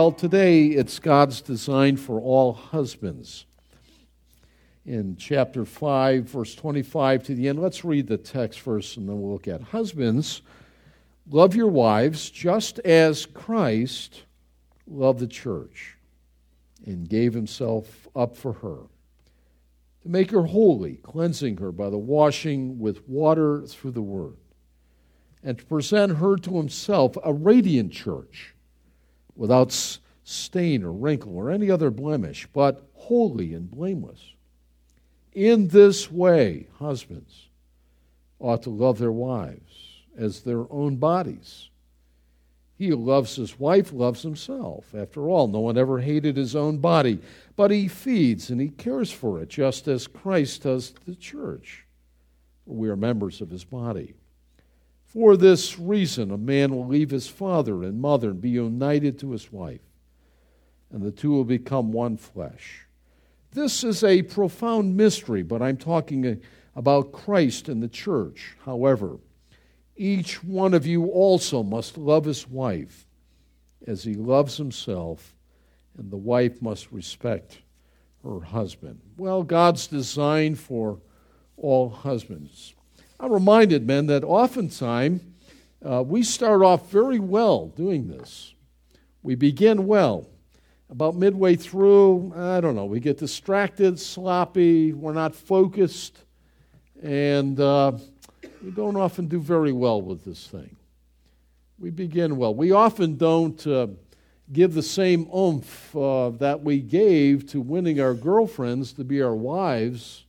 Well, today it's God's design for all husbands. In chapter 5, verse 25 to the end, let's read the text first and then we'll look at Husbands, love your wives just as Christ loved the church and gave himself up for her to make her holy, cleansing her by the washing with water through the word, and to present her to himself a radiant church without stain or wrinkle or any other blemish, but holy and blameless. In this way, husbands ought to love their wives as their own bodies. He who loves his wife loves himself. After all, no one ever hated his own body, but he feeds and he cares for it, just as Christ does the church. We are members of his body. For this reason, a man will leave his father and mother and be united to his wife, and the two will become one flesh. This is a profound mystery, but I'm talking about Christ and the church. However, each one of you also must love his wife as he loves himself, and the wife must respect her husband. Well, God's design for all husbands. I'm reminded, men, that oftentimes uh, we start off very well doing this. We begin well. About midway through, I don't know, we get distracted, sloppy, we're not focused, and uh, we don't often do very well with this thing. We begin well. We often don't uh, give the same oomph uh, that we gave to winning our girlfriends to be our wives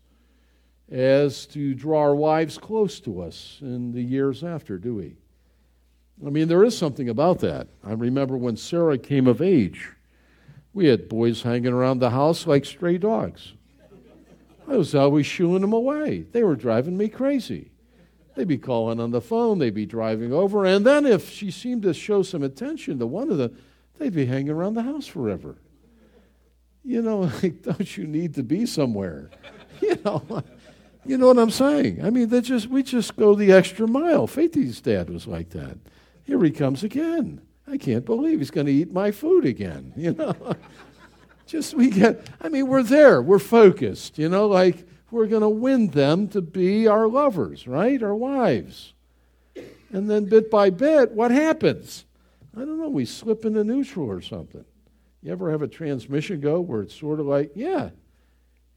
as to draw our wives close to us in the years after, do we? I mean, there is something about that. I remember when Sarah came of age, we had boys hanging around the house like stray dogs. I was always shooing them away. They were driving me crazy. They'd be calling on the phone, they'd be driving over, and then if she seemed to show some attention to one of them, they'd be hanging around the house forever. You know, like, don't you need to be somewhere? You know, you know what I'm saying? I mean, they just we just go the extra mile. Faithy's dad was like that. Here he comes again. I can't believe he's going to eat my food again. You know, just we get. I mean, we're there. We're focused. You know, like we're going to win them to be our lovers, right? Our wives. And then bit by bit, what happens? I don't know. We slip into neutral or something. You ever have a transmission go where it's sort of like, yeah,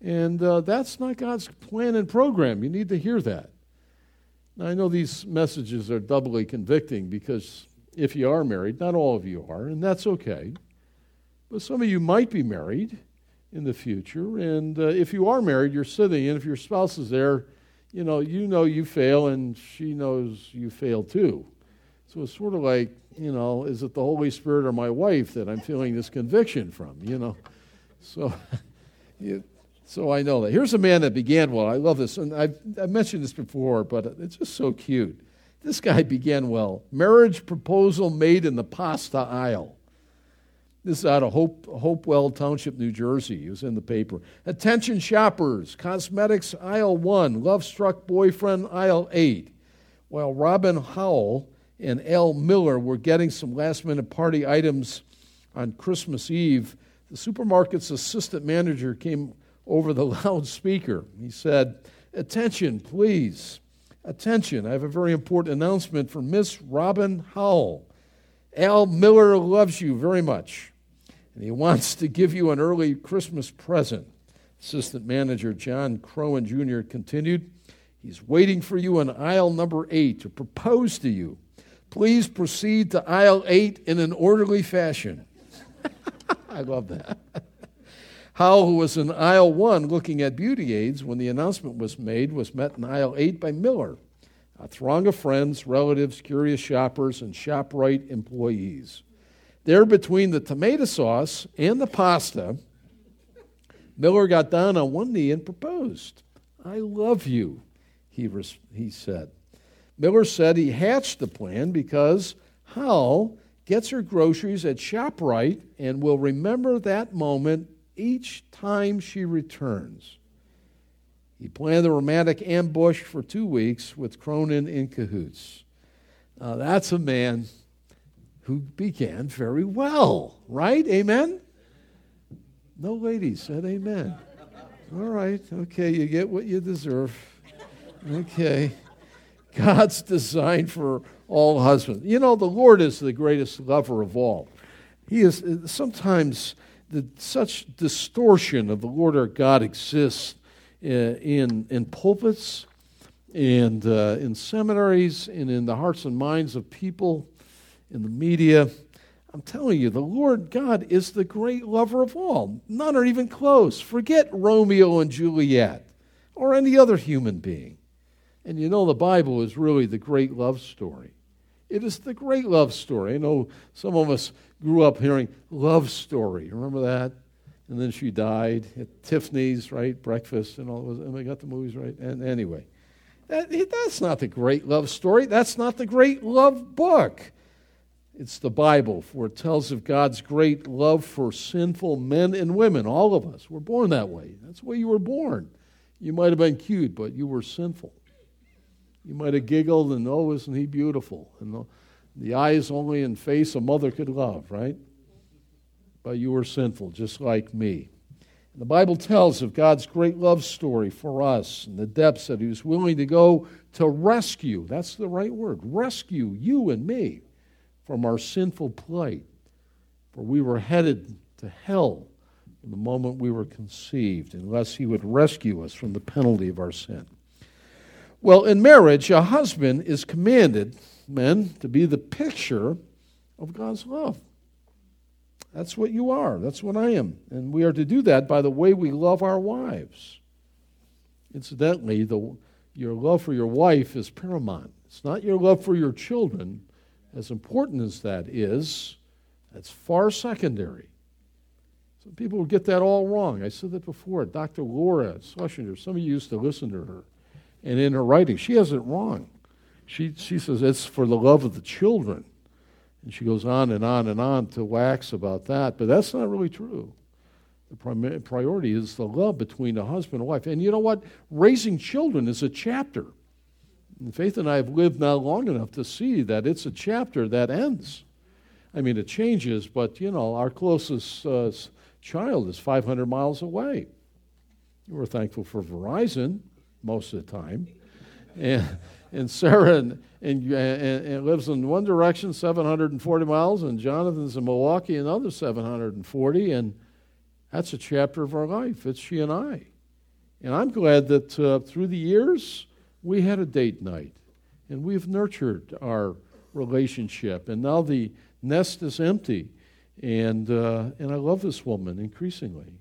and uh, that's not God's plan and program. You need to hear that. Now, I know these messages are doubly convicting because if you are married, not all of you are, and that's okay. But some of you might be married in the future. And uh, if you are married, you're sitting, and if your spouse is there, you know, you know you fail, and she knows you fail too. So it's sort of like, you know, is it the Holy Spirit or my wife that I'm feeling this conviction from, you know? So, so I know that. Here's a man that began well. I love this. And I've, I've mentioned this before, but it's just so cute. This guy began well. Marriage proposal made in the pasta aisle. This is out of Hope, Hopewell Township, New Jersey. It was in the paper. Attention shoppers, cosmetics aisle one, love struck boyfriend aisle eight. While Robin Howell and Al Miller were getting some last minute party items on Christmas Eve, the supermarket's assistant manager came over the loudspeaker. He said, Attention, please. Attention. I have a very important announcement for Miss Robin Howell. Al Miller loves you very much, and he wants to give you an early Christmas present. Assistant manager John Cronin Jr. continued, He's waiting for you in aisle number eight to propose to you. Please proceed to aisle eight in an orderly fashion. I love that. Howell, who was in aisle one looking at beauty aids when the announcement was made, was met in aisle eight by Miller, a throng of friends, relatives, curious shoppers, and ShopRite employees. There, between the tomato sauce and the pasta, Miller got down on one knee and proposed. I love you, he, res- he said. Miller said he hatched the plan because Howell gets her groceries at ShopRite and will remember that moment each time she returns. He planned the romantic ambush for two weeks with Cronin in cahoots. Now, that's a man who began very well, right? Amen? No ladies said amen. All right, okay, you get what you deserve. Okay. God's design for all husbands. You know, the Lord is the greatest lover of all. He is sometimes the, such distortion of the Lord our God exists in, uh, in, in pulpits and uh, in seminaries and in the hearts and minds of people in the media. I'm telling you, the Lord God is the great lover of all. None are even close. Forget Romeo and Juliet or any other human being. And you know, the Bible is really the great love story. It is the great love story. I know some of us grew up hearing love story. Remember that? And then she died at Tiffany's, right? Breakfast and all. Was, and I got the movies right. And anyway, that, that's not the great love story. That's not the great love book. It's the Bible, for it tells of God's great love for sinful men and women. All of us. We're born that way. That's the way you were born. You might have been cute, but you were sinful. You might have giggled and, oh, isn't he beautiful? And the, eyes only and face a mother could love, right? But you were sinful, just like me. And the Bible tells of God's great love story for us and the depths that He was willing to go to rescue. That's the right word rescue you and me from our sinful plight. For we were headed to hell from the moment we were conceived, unless He would rescue us from the penalty of our sin. Well, in marriage, a husband is commanded, men, to be the picture of God's love. That's what you are. That's what I am. And we are to do that by the way we love our wives. Incidentally, the, your love for your wife is paramount. It's not your love for your children, as important as that is, that's far secondary. Some people will get that all wrong. I said that before. Dr. Laura Schlesinger, some of you used to listen to her. And in her writing, she has it wrong. She, she says it's for the love of the children. And she goes on and on and on to wax about that. But that's not really true. The priority is the love between a husband and wife. And you know what? Raising children is a chapter. And Faith and I have lived now long enough to see that it's a chapter that ends. I mean, it changes, but you know, our closest uh, child is 500 miles away. We're thankful for Verizon most of the time. And, and Sarah and, and, and, lives in one direction, 740 miles, and Jonathan's in Milwaukee, another 740. And that's a chapter of our life. It's she and I. And I'm glad that uh, through the years, we had a date night. And we've nurtured our relationship. And now the nest is empty. And, uh, and I love this woman increasingly.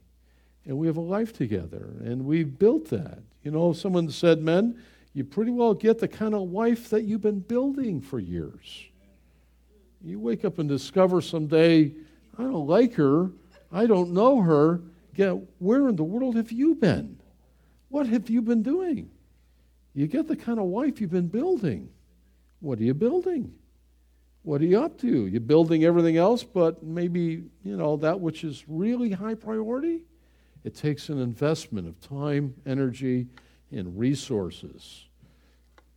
And we have a life together. And we've built that. You know, someone said, men, you pretty well get the kind of wife that you've been building for years. You wake up and discover someday, I don't like her, I don't know her. Get, where in the world have you been? What have you been doing? You get the kind of wife you've been building. What are you building? What are you up to? You're building everything else, but maybe, you know, that which is really high priority? It takes an investment of time, energy, and resources.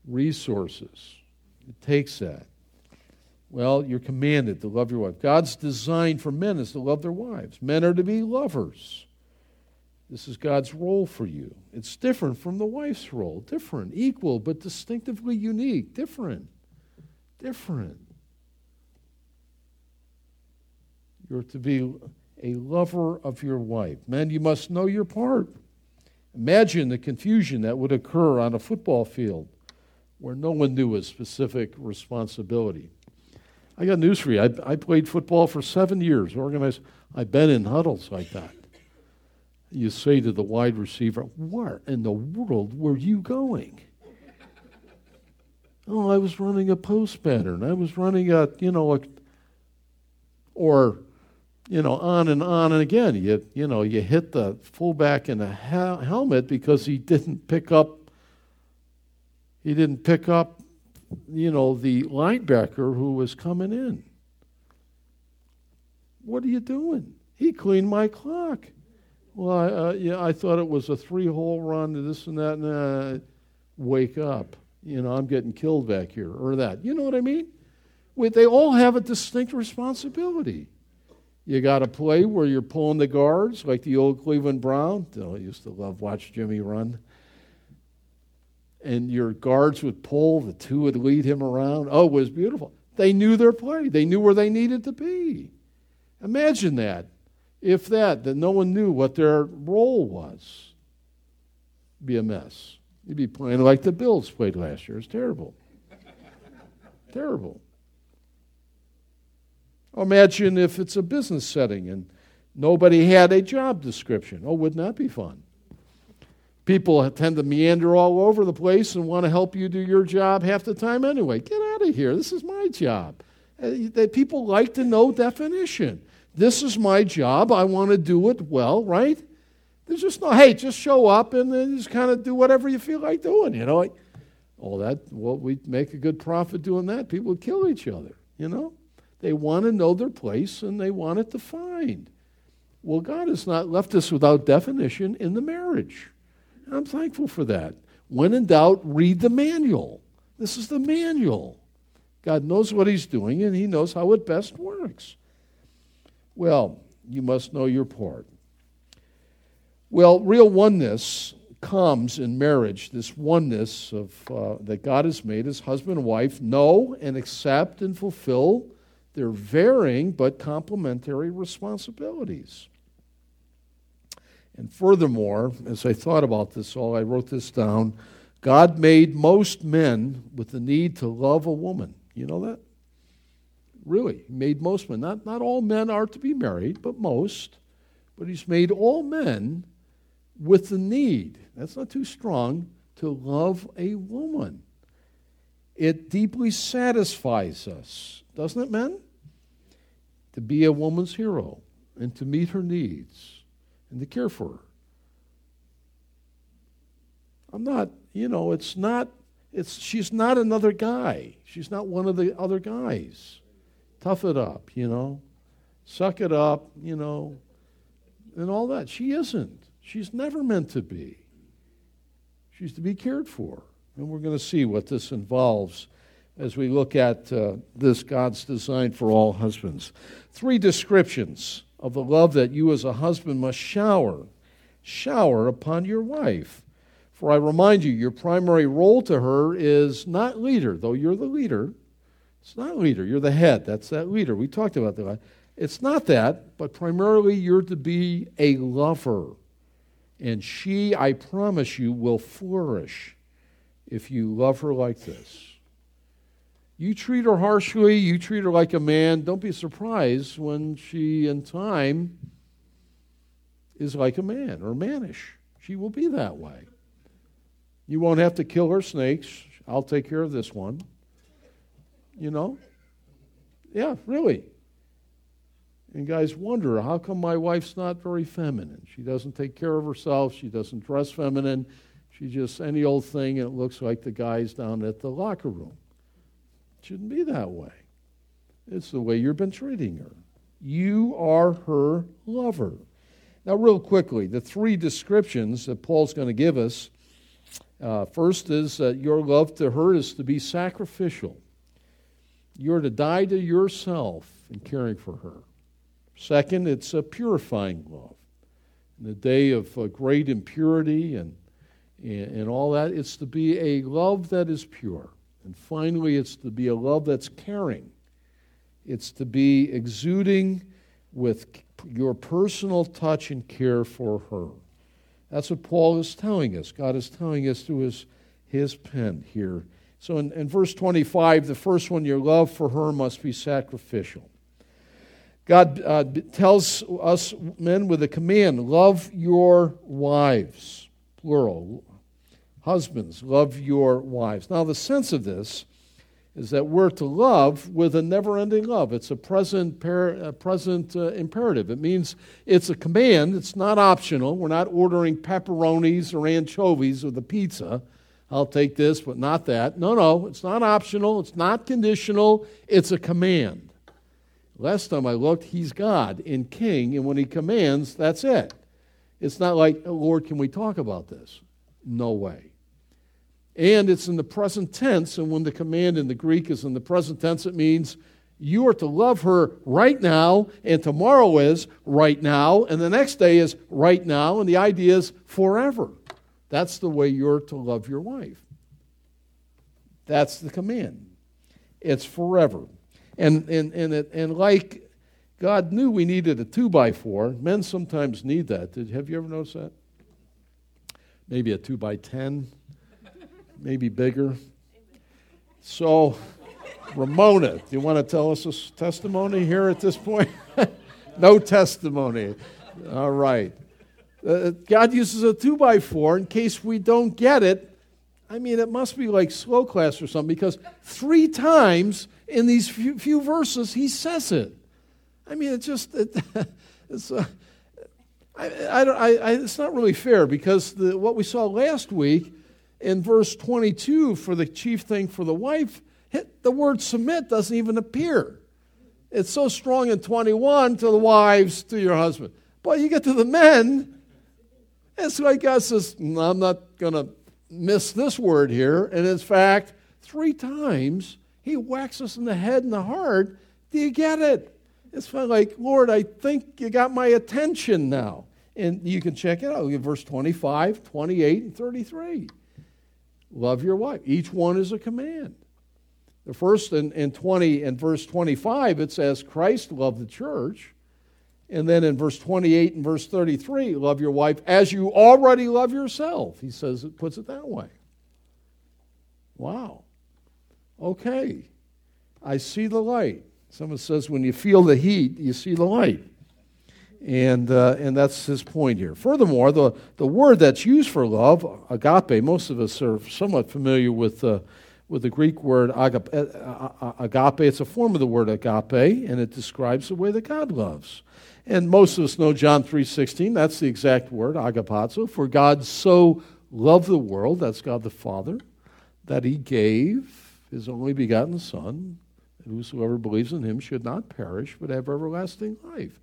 Resources. It takes that. Well, you're commanded to love your wife. God's design for men is to love their wives. Men are to be lovers. This is God's role for you. It's different from the wife's role. Different, equal, but distinctively unique. Different. Different. You're to be a lover of your wife. Men, you must know your part. Imagine the confusion that would occur on a football field where no one knew a specific responsibility. I got news for you. I, I played football for seven years, organized. I've been in huddles like that. You say to the wide receiver, Where in the world were you going? Oh, I was running a post pattern. I was running a, you know, a Or, you know, on and on and again. You, you know, you hit the fullback in the helmet because he didn't pick up he didn't pick up, you know, the linebacker who was coming in. What are you doing? He cleaned my clock. Well, I, uh, yeah, I thought it was a three-hole run to this and that. And uh, wake up. You know, I'm getting killed back here or that. You know what I mean? They all have a distinct responsibility. You got to play where you're pulling the guards, like the old Cleveland Brown. I used to love watch Jimmy run and your guards would pull, the two would lead him around. Oh, it was beautiful. They knew their play, they knew where they needed to be. Imagine that. If that, that no one knew what their role was. Be a mess. You'd be playing like the Bills played last year. It's terrible. terrible. Imagine if it's a business setting and nobody had a job description. Oh, wouldn't that be fun? People tend to meander all over the place and want to help you do your job half the time anyway. Get out of here. This is my job. Uh, people like to know definition. This is my job. I want to do it well, right? There's just no, hey, just show up and then just kind of do whatever you feel like doing, you know? All that, well, we make a good profit doing that. People would kill each other, you know? They want to know their place and they want it defined. Well, God has not left us without definition in the marriage. I'm thankful for that. When in doubt, read the manual. This is the manual. God knows what He's doing and He knows how it best works. Well, you must know your part. Well, real oneness comes in marriage, this oneness of, uh, that God has made as husband and wife know and accept and fulfill their varying but complementary responsibilities. And furthermore, as I thought about this all, I wrote this down. God made most men with the need to love a woman. You know that? Really, He made most men. Not, not all men are to be married, but most. But He's made all men with the need, that's not too strong, to love a woman. It deeply satisfies us, doesn't it, men? To be a woman's hero and to meet her needs and to care for her. I'm not, you know, it's not, it's, she's not another guy. She's not one of the other guys. Tough it up, you know. Suck it up, you know, and all that. She isn't. She's never meant to be. She's to be cared for. And we're going to see what this involves as we look at uh, this God's design for all husbands. Three descriptions of the love that you as a husband must shower, shower upon your wife. For I remind you, your primary role to her is not leader, though you're the leader. It's not leader, you're the head. That's that leader. We talked about that. It's not that, but primarily you're to be a lover. And she, I promise you, will flourish if you love her like this. You treat her harshly, you treat her like a man. Don't be surprised when she, in time, is like a man or mannish. She will be that way. You won't have to kill her snakes. I'll take care of this one. You know? Yeah, really. And guys wonder how come my wife's not very feminine? She doesn't take care of herself. She doesn't dress feminine. She's just any old thing, and it looks like the guys down at the locker room. Shouldn't be that way. It's the way you've been treating her. You are her lover. Now, real quickly, the three descriptions that Paul's going to give us uh, first is that your love to her is to be sacrificial. You're to die to yourself in caring for her. Second, it's a purifying love. In the day of uh, great impurity and, and, and all that, it's to be a love that is pure. And finally, it's to be a love that's caring. It's to be exuding with your personal touch and care for her. That's what Paul is telling us. God is telling us through his, his pen here. So in, in verse 25, the first one, your love for her must be sacrificial. God uh, tells us men with a command love your wives, plural. Husbands, love your wives. Now, the sense of this is that we're to love with a never ending love. It's a present, a present uh, imperative. It means it's a command, it's not optional. We're not ordering pepperonis or anchovies with a pizza. I'll take this, but not that. No, no, it's not optional, it's not conditional, it's a command. Last time I looked, he's God and king, and when he commands, that's it. It's not like, oh, Lord, can we talk about this? No way. And it's in the present tense, and when the command in the Greek is in the present tense, it means you are to love her right now, and tomorrow is right now, and the next day is right now, and the idea is forever. That's the way you're to love your wife. That's the command. It's forever. And, and, and, it, and like God knew we needed a two by four, men sometimes need that. Did, have you ever noticed that? Maybe a two by ten maybe bigger. So, Ramona, do you want to tell us a testimony here at this point? no testimony. All right. Uh, God uses a two by four in case we don't get it. I mean, it must be like slow class or something because three times in these few, few verses he says it. I mean, it just it, it's. Uh, I, I, I, it's not really fair because the, what we saw last week in verse 22 for the chief thing for the wife, the word submit doesn't even appear. It's so strong in 21 to the wives, to your husband. But you get to the men, it's like God says, I'm not going to miss this word here. And in fact, three times he whacks us in the head and the heart. Do you get it? It's like, Lord, I think you got my attention now. And you can check it out. Verse 25, 28, and 33. Love your wife. Each one is a command. The first in, in 20 and verse 25, it says Christ loved the church. And then in verse 28 and verse 33, love your wife as you already love yourself. He says it puts it that way. Wow. Okay. I see the light. Someone says when you feel the heat, you see the light. And, uh, and that's his point here. Furthermore, the, the word that's used for love, agape, most of us are somewhat familiar with, uh, with the Greek word agape, uh, uh, agape. It's a form of the word agape, and it describes the way that God loves. And most of us know John 3.16. That's the exact word, agapazo. For God so loved the world, that's God the Father, that he gave his only begotten Son, whosoever believes in him should not perish, but have everlasting life.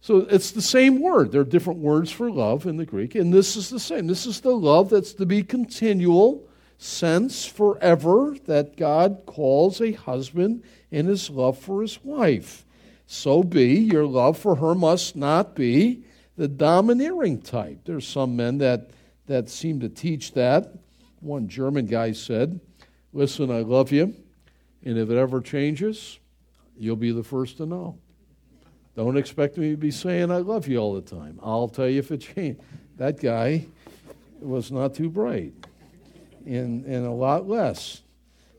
So it's the same word. There are different words for love in the Greek, and this is the same. This is the love that's to be continual, sense forever, that God calls a husband in his love for his wife. So be, your love for her must not be the domineering type. There's some men that, that seem to teach that. One German guy said, Listen, I love you, and if it ever changes, you'll be the first to know. Don't expect me to be saying I love you all the time. I'll tell you if it changed. That guy was not too bright, and, and a lot less,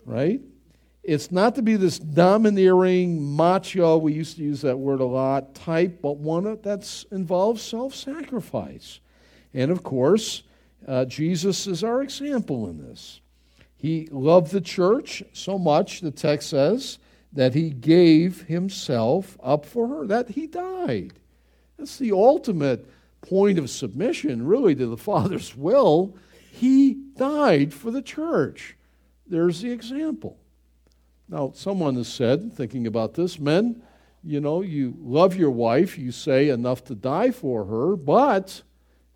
right? It's not to be this domineering, macho, we used to use that word a lot, type, but one that involves self sacrifice. And of course, uh, Jesus is our example in this. He loved the church so much, the text says, that he gave himself up for her, that he died. That's the ultimate point of submission, really, to the Father's will. He died for the church. There's the example. Now, someone has said, thinking about this, men, you know, you love your wife, you say enough to die for her, but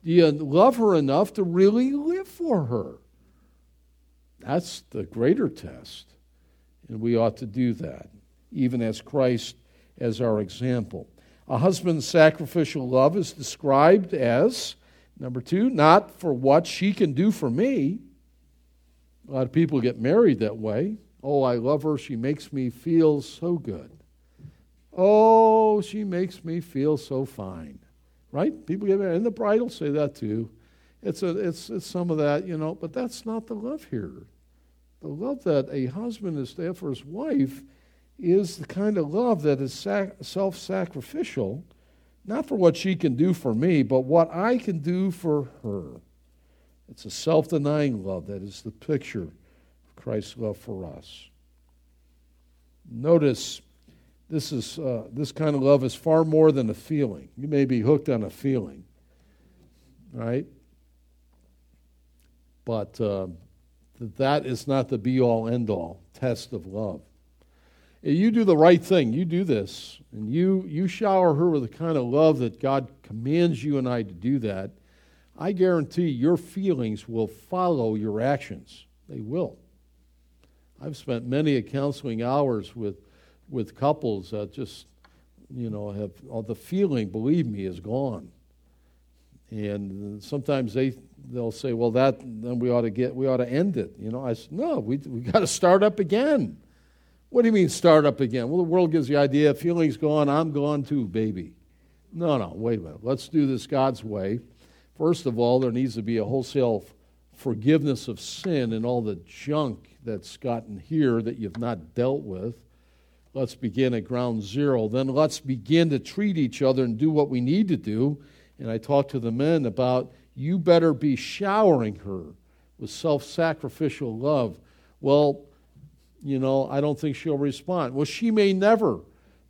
do you love her enough to really live for her? That's the greater test. And we ought to do that, even as Christ as our example. A husband's sacrificial love is described as, number two, not for what she can do for me. A lot of people get married that way. Oh, I love her. She makes me feel so good. Oh, she makes me feel so fine. Right? People get married. And the bride will say that too. It's, a, it's, it's some of that, you know, but that's not the love here. The love that a husband is there for his wife is the kind of love that is sac- self sacrificial, not for what she can do for me, but what I can do for her. It's a self denying love that is the picture of Christ's love for us. Notice this is uh, this kind of love is far more than a feeling. You may be hooked on a feeling, right? But uh, that is not the be all end all test of love. Eh, you do the right thing. You do this, and you you shower her with the kind of love that God commands you and I to do that. I guarantee your feelings will follow your actions. They will. I've spent many counseling hours with with couples that just you know have all the feeling. Believe me, is gone. And sometimes they they'll say, "Well, that then we ought to get we ought to end it." You know, I said, "No, we we got to start up again." What do you mean start up again? Well, the world gives the idea feelings gone, I'm gone too, baby. No, no, wait a minute. Let's do this God's way. First of all, there needs to be a wholesale forgiveness of sin and all the junk that's gotten here that you've not dealt with. Let's begin at ground zero. Then let's begin to treat each other and do what we need to do. And I talked to the men about you better be showering her with self sacrificial love. Well, you know, I don't think she'll respond. Well, she may never,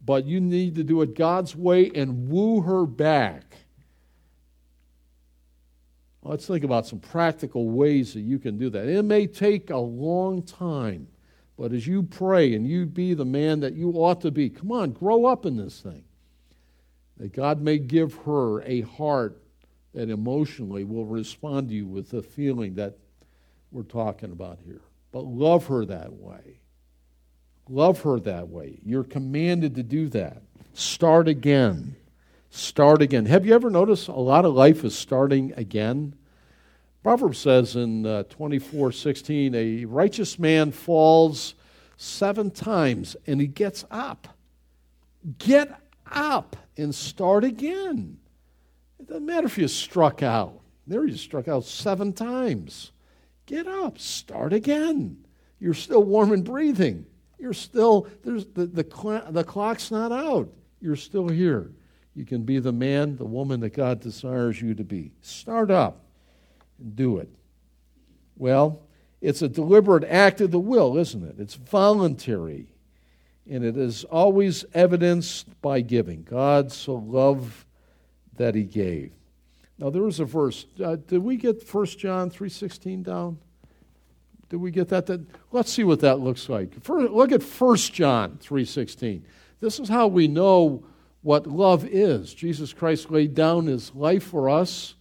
but you need to do it God's way and woo her back. Let's think about some practical ways that you can do that. It may take a long time, but as you pray and you be the man that you ought to be, come on, grow up in this thing. That God may give her a heart that emotionally will respond to you with the feeling that we're talking about here. But love her that way. Love her that way. You're commanded to do that. Start again. Start again. Have you ever noticed a lot of life is starting again? Proverbs says in uh, 24 16, a righteous man falls seven times and he gets up. Get up and start again. It doesn't matter if you struck out. There you struck out seven times. Get up, start again. You're still warm and breathing. You're still, there's, the, the, the clock's not out. You're still here. You can be the man, the woman that God desires you to be. Start up and do it. Well, it's a deliberate act of the will, isn't it? It's voluntary. And it is always evidenced by giving. God so loved that he gave. Now there was a verse. Uh, did we get 1 John 3.16 down? Did we get that? that? Let's see what that looks like. First, look at 1 John 3.16. This is how we know what love is. Jesus Christ laid down his life for us,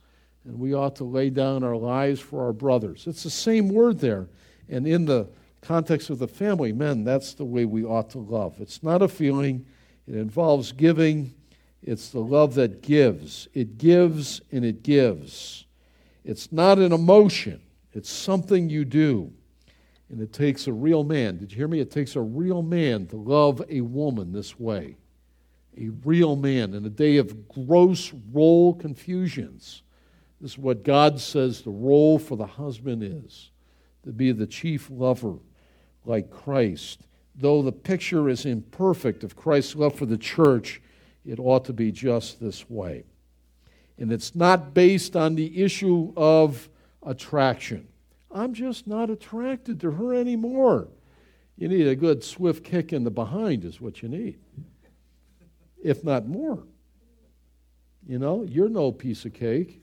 and we ought to lay down our lives for our brothers. It's the same word there. And in the context of the family, men, that's the way we ought to love. It's not a feeling, it involves giving. It's the love that gives. It gives and it gives. It's not an emotion, it's something you do. And it takes a real man. Did you hear me? It takes a real man to love a woman this way. A real man in a day of gross role confusions. This is what God says the role for the husband is to be the chief lover like Christ. Though the picture is imperfect of Christ's love for the church, it ought to be just this way. And it's not based on the issue of attraction. I'm just not attracted to her anymore. You need a good swift kick in the behind, is what you need, if not more. You know, you're no piece of cake.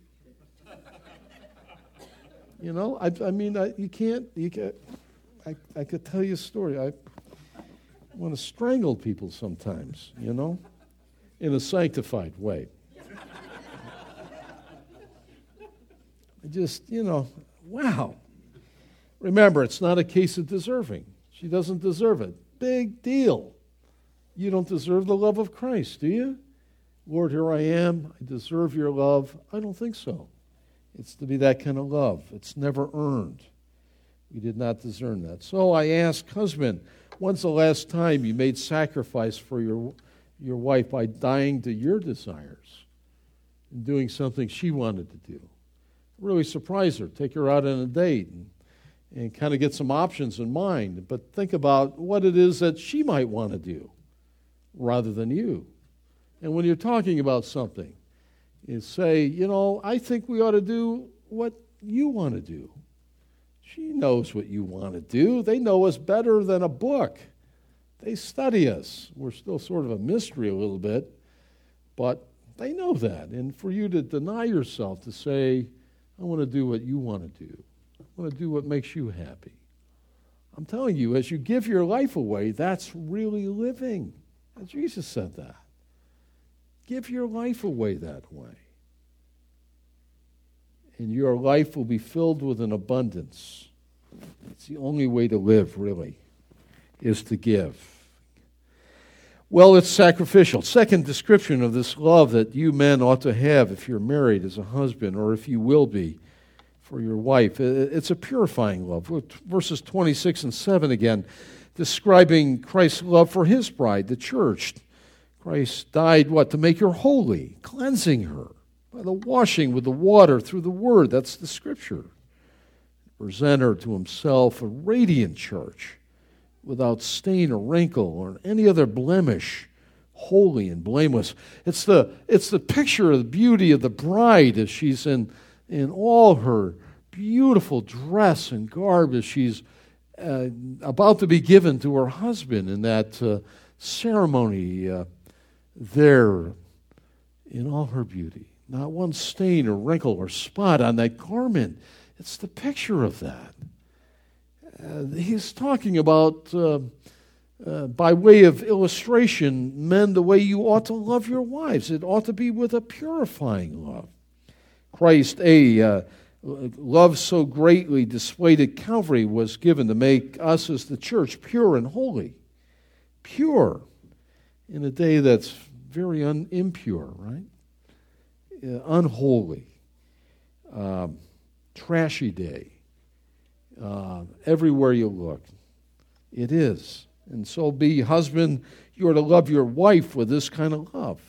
You know, I, I mean, I, you can't, you can't, I, I could tell you a story. I want to strangle people sometimes, you know, in a sanctified way. I just, you know, wow. Remember, it's not a case of deserving. She doesn't deserve it. Big deal. You don't deserve the love of Christ, do you? Lord, here I am. I deserve your love. I don't think so. It's to be that kind of love. It's never earned. We did not deserve that. So I ask, husband, when's the last time you made sacrifice for your, your wife by dying to your desires and doing something she wanted to do? Really surprise her. Take her out on a date and and kind of get some options in mind. But think about what it is that she might want to do rather than you. And when you're talking about something, you say, you know, I think we ought to do what you want to do. She knows what you want to do. They know us better than a book. They study us. We're still sort of a mystery a little bit, but they know that. And for you to deny yourself to say, I want to do what you want to do, I want to do what makes you happy. I'm telling you, as you give your life away, that's really living. Jesus said that. Give your life away that way. And your life will be filled with an abundance. It's the only way to live, really, is to give. Well, it's sacrificial. Second description of this love that you men ought to have if you're married as a husband or if you will be for your wife. It's a purifying love. Verses 26 and 7 again, describing Christ's love for his bride, the church. Christ died, what? To make her holy, cleansing her by the washing with the water through the word. That's the scripture. Present her to himself a radiant church without stain or wrinkle or any other blemish, holy and blameless. It's the, it's the picture of the beauty of the bride as she's in, in all her beautiful dress and garb as she's uh, about to be given to her husband in that uh, ceremony uh, there in all her beauty. Not one stain or wrinkle or spot on that garment. It's the picture of that. Uh, he's talking about, uh, uh, by way of illustration, men, the way you ought to love your wives. It ought to be with a purifying love. Christ, a uh, love so greatly displayed at Calvary, was given to make us as the church pure and holy. Pure in a day that's very un- impure, right? Uh, unholy, um, trashy day uh, everywhere you look. It is. And so, be husband, you are to love your wife with this kind of love.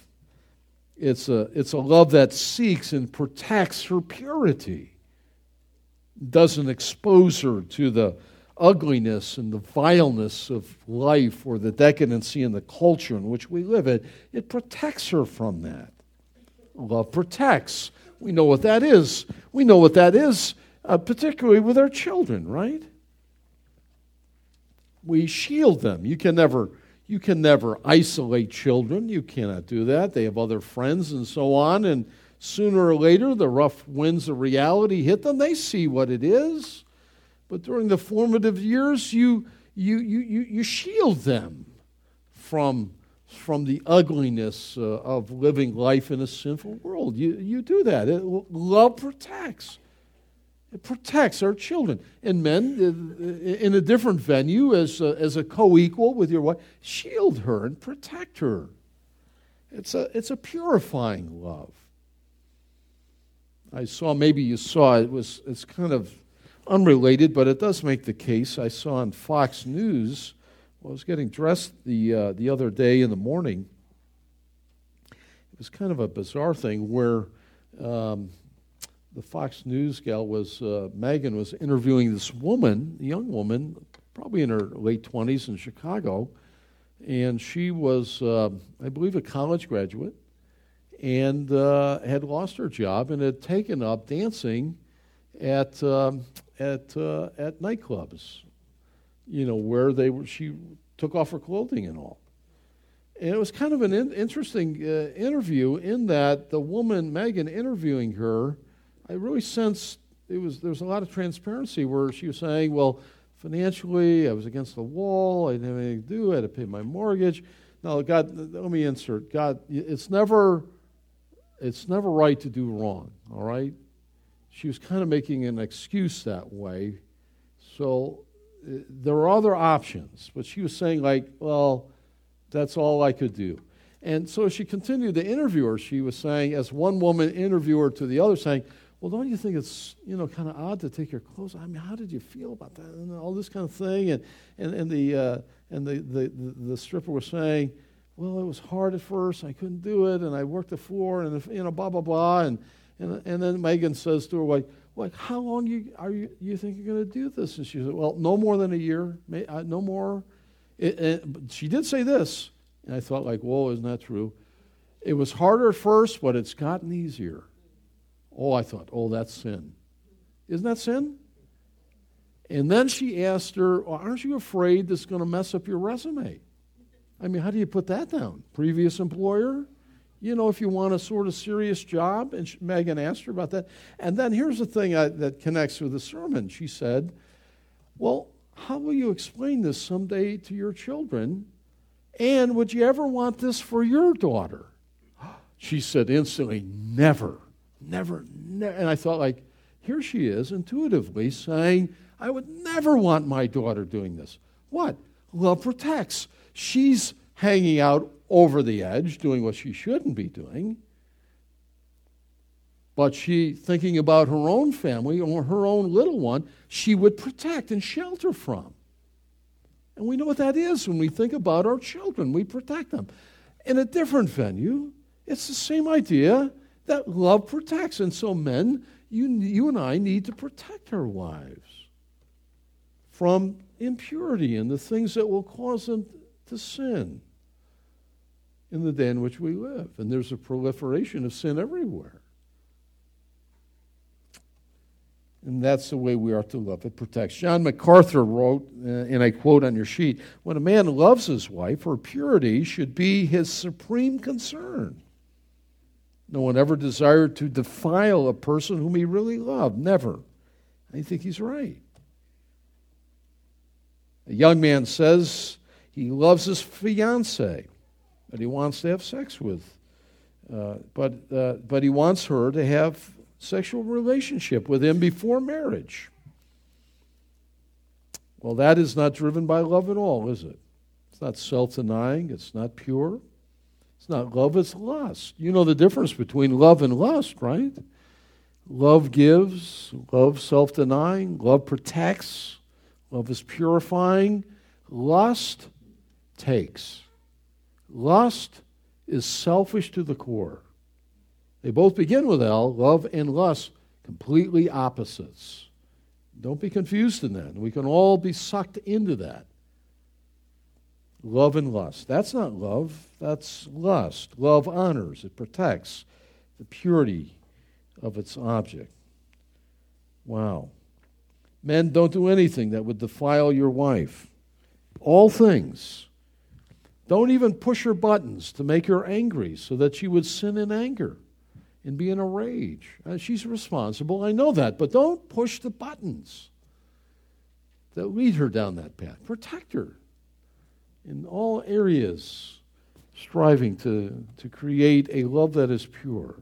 It's a, it's a love that seeks and protects her purity, doesn't expose her to the ugliness and the vileness of life or the decadency in the culture in which we live. It, it protects her from that. Love protects. We know what that is. We know what that is uh, particularly with our children, right? We shield them. You can never you can never isolate children. You cannot do that. They have other friends and so on. And sooner or later, the rough winds of reality hit them. They see what it is. But during the formative years, you, you, you, you, you shield them from, from the ugliness uh, of living life in a sinful world. You, you do that. It, love protects. It protects our children. And men, uh, in a different venue, as a, as a co equal with your wife, shield her and protect her. It's a, it's a purifying love. I saw, maybe you saw, it was, it's kind of unrelated, but it does make the case. I saw on Fox News, well, I was getting dressed the, uh, the other day in the morning. It was kind of a bizarre thing where um, the Fox News gal was, uh, Megyn was interviewing this woman, a young woman, probably in her late 20s in Chicago. And she was, uh, I believe, a college graduate and uh, had lost her job and had taken up dancing at, um, at, uh, at nightclubs, you know, where they were, she took off her clothing and all. And it was kind of an in- interesting uh, interview in that the woman, Megyn, interviewing her, I really sensed it was there was a lot of transparency where she was saying, well, financially, I was against the wall. I didn't have anything to do. I had to pay my mortgage. Now, God, let me insert. God, it's never, it's never right to do wrong. All right. She was kind of making an excuse that way. So uh, there were other options, but she was saying like, well, that's all I could do. And so she continued to interview her. She was saying, as one woman interviewer to the other, saying, well, don't you think it's you know kind of odd to take your clothes? I mean, how did you feel about that and all this kind of thing? And and and the uh, and the, the, the stripper was saying, well, it was hard at first. I couldn't do it, and I worked the floor, and you know, blah blah blah. And and and then Megyn says to her wife, like, how long you are you you think you're going to do this? And she said, well, no more than a year, uh, no more. It, it, she did say this, and I thought, like, whoa, isn't that true? It was harder at first, but it's gotten easier. Oh, I thought, oh, that's sin. Isn't that sin? And then she asked her, well, Aren't you afraid this is going to mess up your resume? I mean, how do you put that down? Previous employer? You know, if you want a sort of serious job? And Megyn asked her about that. And then here's the thing I, that connects with the sermon. She said, Well, how will you explain this someday to your children? And would you ever want this for your daughter? She said instantly, Never, never, never. And I thought, like, here she is intuitively saying, I would never want my daughter doing this. What? Love protects. She's hanging out over the edge, doing what she shouldn't be doing. But she, thinking about her own family or her own little one, she would protect and shelter from. And we know what that is when we think about our children. We protect them. In a different venue, it's the same idea that love protects. And so, men, you, you and I need to protect our wives from impurity and the things that will cause them to sin in the day in which we live. And there's a proliferation of sin everywhere. And that's the way we are to love. It protects. John MacArthur wrote, uh, and I quote on your sheet When a man loves his wife, her purity should be his supreme concern. No one ever desired to defile a person whom he really loved. Never. I think he's right. A young man says he loves his fiancee that he wants to have sex with, uh, but, uh, but he wants her to have sexual relationship with him before marriage. Well, that is not driven by love at all, is it? It's not self denying, it's not pure. It's not love, it's lust. You know the difference between love and lust, right? Love gives, love self denying, love protects, love is purifying, lust takes. Lust is selfish to the core. They both begin with L, love and lust, completely opposites. Don't be confused in that. We can all be sucked into that. Love and lust. That's not love, that's lust. Love honors, it protects the purity of its object. Wow. Men, don't do anything that would defile your wife. All things. Don't even push her buttons to make her angry so that she would sin in anger and be in a rage. Uh, she's responsible, I know that, but don't push the buttons that lead her down that path. Protect her in all areas, striving to, to create a love that is pure.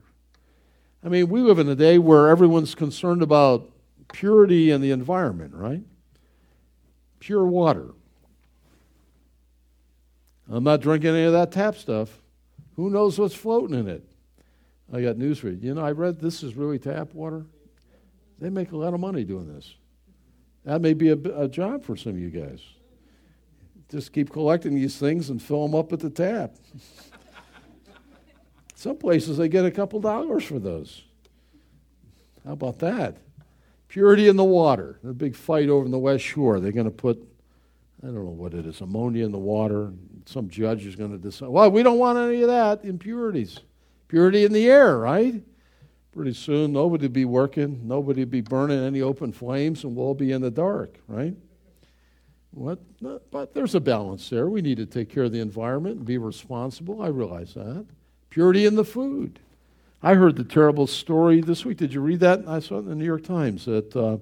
I mean, we live in a day where everyone's concerned about purity and the environment, right? Pure water. I'm not drinking any of that tap stuff. Who knows what's floating in it? I got news for you. You know, I read this is really tap water. They make a lot of money doing this. That may be a, a job for some of you guys. Just keep collecting these things and fill them up at the tap. some places they get a couple dollars for those. How about that? Purity in the water. A big fight over in the West Shore. They're going to put, I don't know what it is, ammonia in the water. Some judge is going to decide, well, we don't want any of that, impurities. Purity in the air, right? Pretty soon, nobody will be working, nobody will be burning any open flames, and we'll all be in the dark, right? What? But there's a balance there. We need to take care of the environment and be responsible. I realize that. Purity in the food. I heard the terrible story this week. Did you read that? I saw it in the New York Times that uh,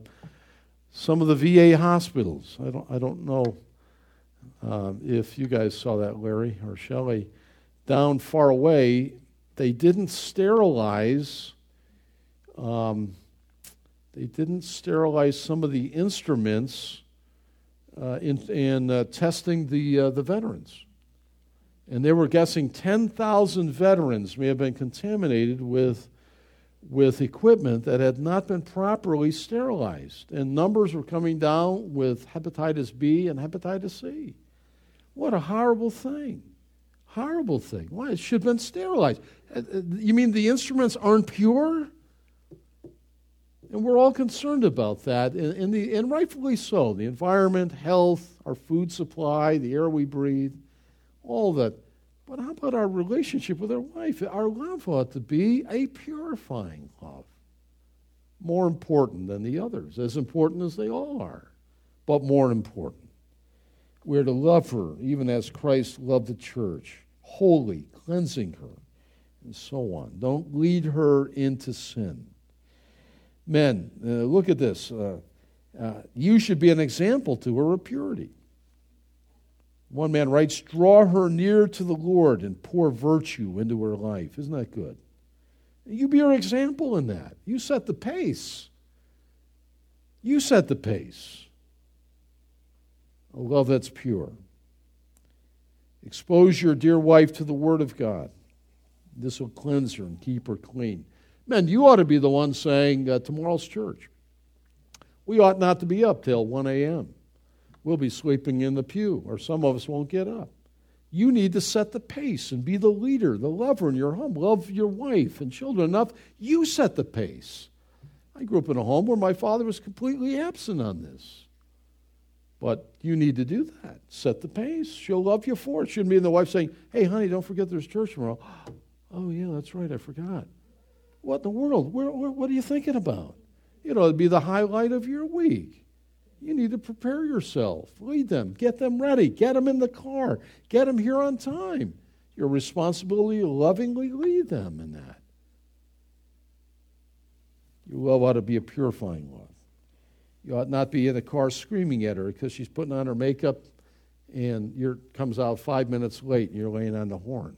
some of the VA hospitals, I don't, I don't know uh, if you guys saw that, Larry or Shelley, down far away, they didn't sterilize. Um, they didn't sterilize some of the instruments uh, in, in uh, testing the uh, the veterans, and they were guessing 10,000 veterans may have been contaminated with with equipment that had not been properly sterilized, and numbers were coming down with hepatitis B and hepatitis C. What a horrible thing! Horrible thing. Why? It should have been sterilized. Uh, uh, you mean the instruments aren't pure? And we're all concerned about that, and, and, the, and rightfully so. The environment, health, our food supply, the air we breathe, all that. But how about our relationship with our wife? Our love ought to be a purifying love. More important than the others, as important as they all are, but more important. We're to love her, even as Christ loved the church, holy, cleansing her, and so on. Don't lead her into sin. Men, uh, look at this. Uh, uh, you should be an example to her of purity. One man writes, Draw her near to the Lord and pour virtue into her life. Isn't that good? You be her example in that. You set the pace. You set the pace. A love that's pure. Expose your dear wife to the Word of God. This will cleanse her and keep her clean. Men, you ought to be the one saying, uh, Tomorrow's church. We ought not to be up till 1 a.m. We'll be sleeping in the pew, or some of us won't get up. You need to set the pace and be the leader, the lover in your home. Love your wife and children enough. You set the pace. I grew up in a home where my father was completely absent on this. But you need to do that. Set the pace. She'll love you for it. Shouldn't be the wife saying, Hey, honey, don't forget there's church tomorrow. Oh, yeah, that's right. I forgot. What in the world? Where, where, what are you thinking about? You know, it'd be the highlight of your week. You need to prepare yourself. Lead them. Get them ready. Get them in the car. Get them here on time. Your responsibility lovingly lead them in that. Your love ought to be a purifying love. You ought not be in the car screaming at her because she's putting on her makeup and you comes out five minutes late and you're laying on the horn.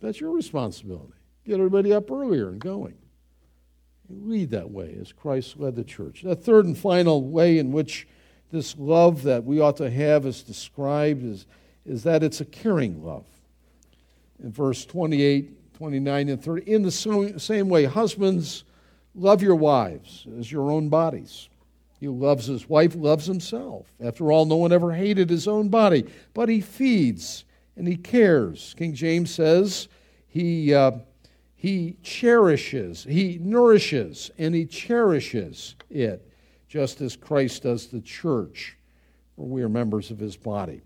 That's your responsibility. Get everybody up earlier and going. lead that way as Christ led the church. The third and final way in which this love that we ought to have is described is, is that it's a caring love. In verse 28, 29, and 30, in the same way, husbands, love your wives as your own bodies. He loves his wife loves himself. After all, no one ever hated his own body, but he feeds and he cares. King James says he, uh, he cherishes, he nourishes, and he cherishes it, just as Christ does the church, for we are members of his body.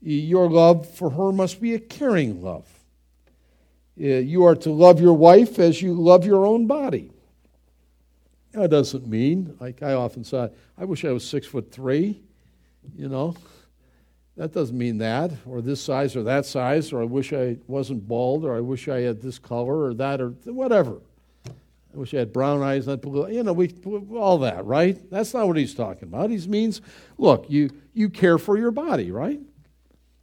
Your love for her must be a caring love. You are to love your wife as you love your own body. That doesn't mean, like I often say, I wish I was six foot three, you know. That doesn't mean that, or this size or that size, or I wish I wasn't bald, or I wish I had this color or that, or whatever. I wish I had brown eyes, not blue. You know, we all that, right? That's not what he's talking about. He means, look, you you care for your body, right?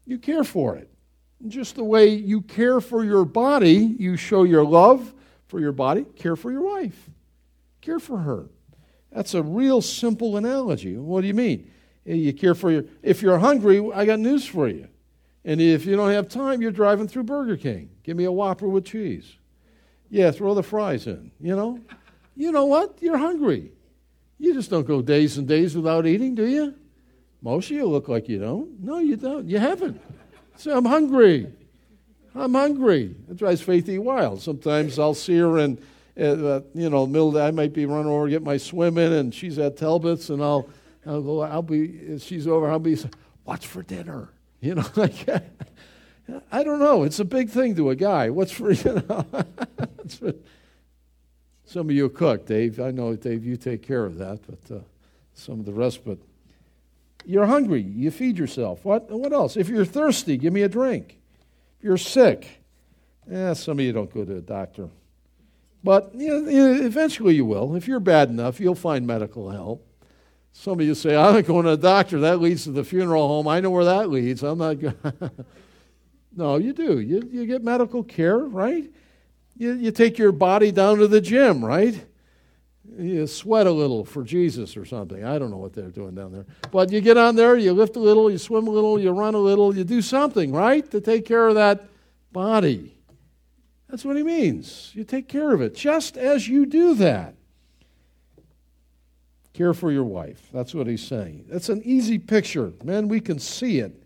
You care for it. Just the way you care for your body, you show your love for your body. Care for your wife. Care for her. That's a real simple analogy. What do you mean? You care for your. If you're hungry, I got news for you. And if you don't have time, you're driving through Burger King. Give me a Whopper with cheese. Yeah, throw the fries in. You know, you know what? You're hungry. You just don't go days and days without eating, do you? Most of you look like you don't. No, you don't. You haven't. Say, I'm hungry. I'm hungry. That drives Faithy wild. Sometimes I'll see her and uh, you know, middle I might be running over to get my swim in, and she's at Talbot's, and I'll, I'll go, I'll be, she's over, I'll be, what's for dinner? You know, like, I don't know. It's a big thing to a guy. What's for, you know, some of you cook, Dave. I know, Dave, you take care of that, but uh, some of the rest, but you're hungry, you feed yourself. What, what else? If you're thirsty, give me a drink. If you're sick, eh, some of you don't go to a doctor. But you know, eventually you will. If you're bad enough, you'll find medical help. Some of you say, I'm not going to a doctor. That leads to the funeral home. I know where that leads. I'm not going. no, you do. You, you get medical care, right? You, you take your body down to the gym, right? You sweat a little for Jesus or something. I don't know what they're doing down there. But you get on there, you lift a little, you swim a little, you run a little, you do something, right? To take care of that body. That's what he means. You take care of it just as you do that. Care for your wife. That's what he's saying. That's an easy picture. Men, we can see it.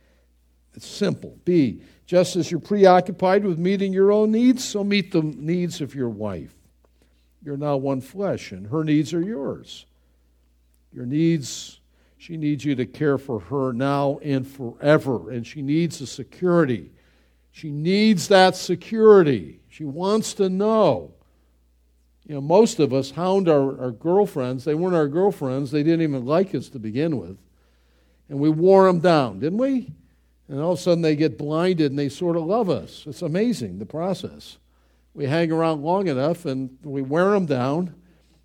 It's simple. B, just as you're preoccupied with meeting your own needs, so meet the needs of your wife. You're now one flesh, and her needs are yours. Your needs, she needs you to care for her now and forever, and she needs the security. She needs that security. She wants to know. You know, most of us hound our, our girlfriends. They weren't our girlfriends, they didn't even like us to begin with. And we wore them down, didn't we? And all of a sudden they get blinded and they sort of love us. It's amazing, the process. We hang around long enough and we wear them down,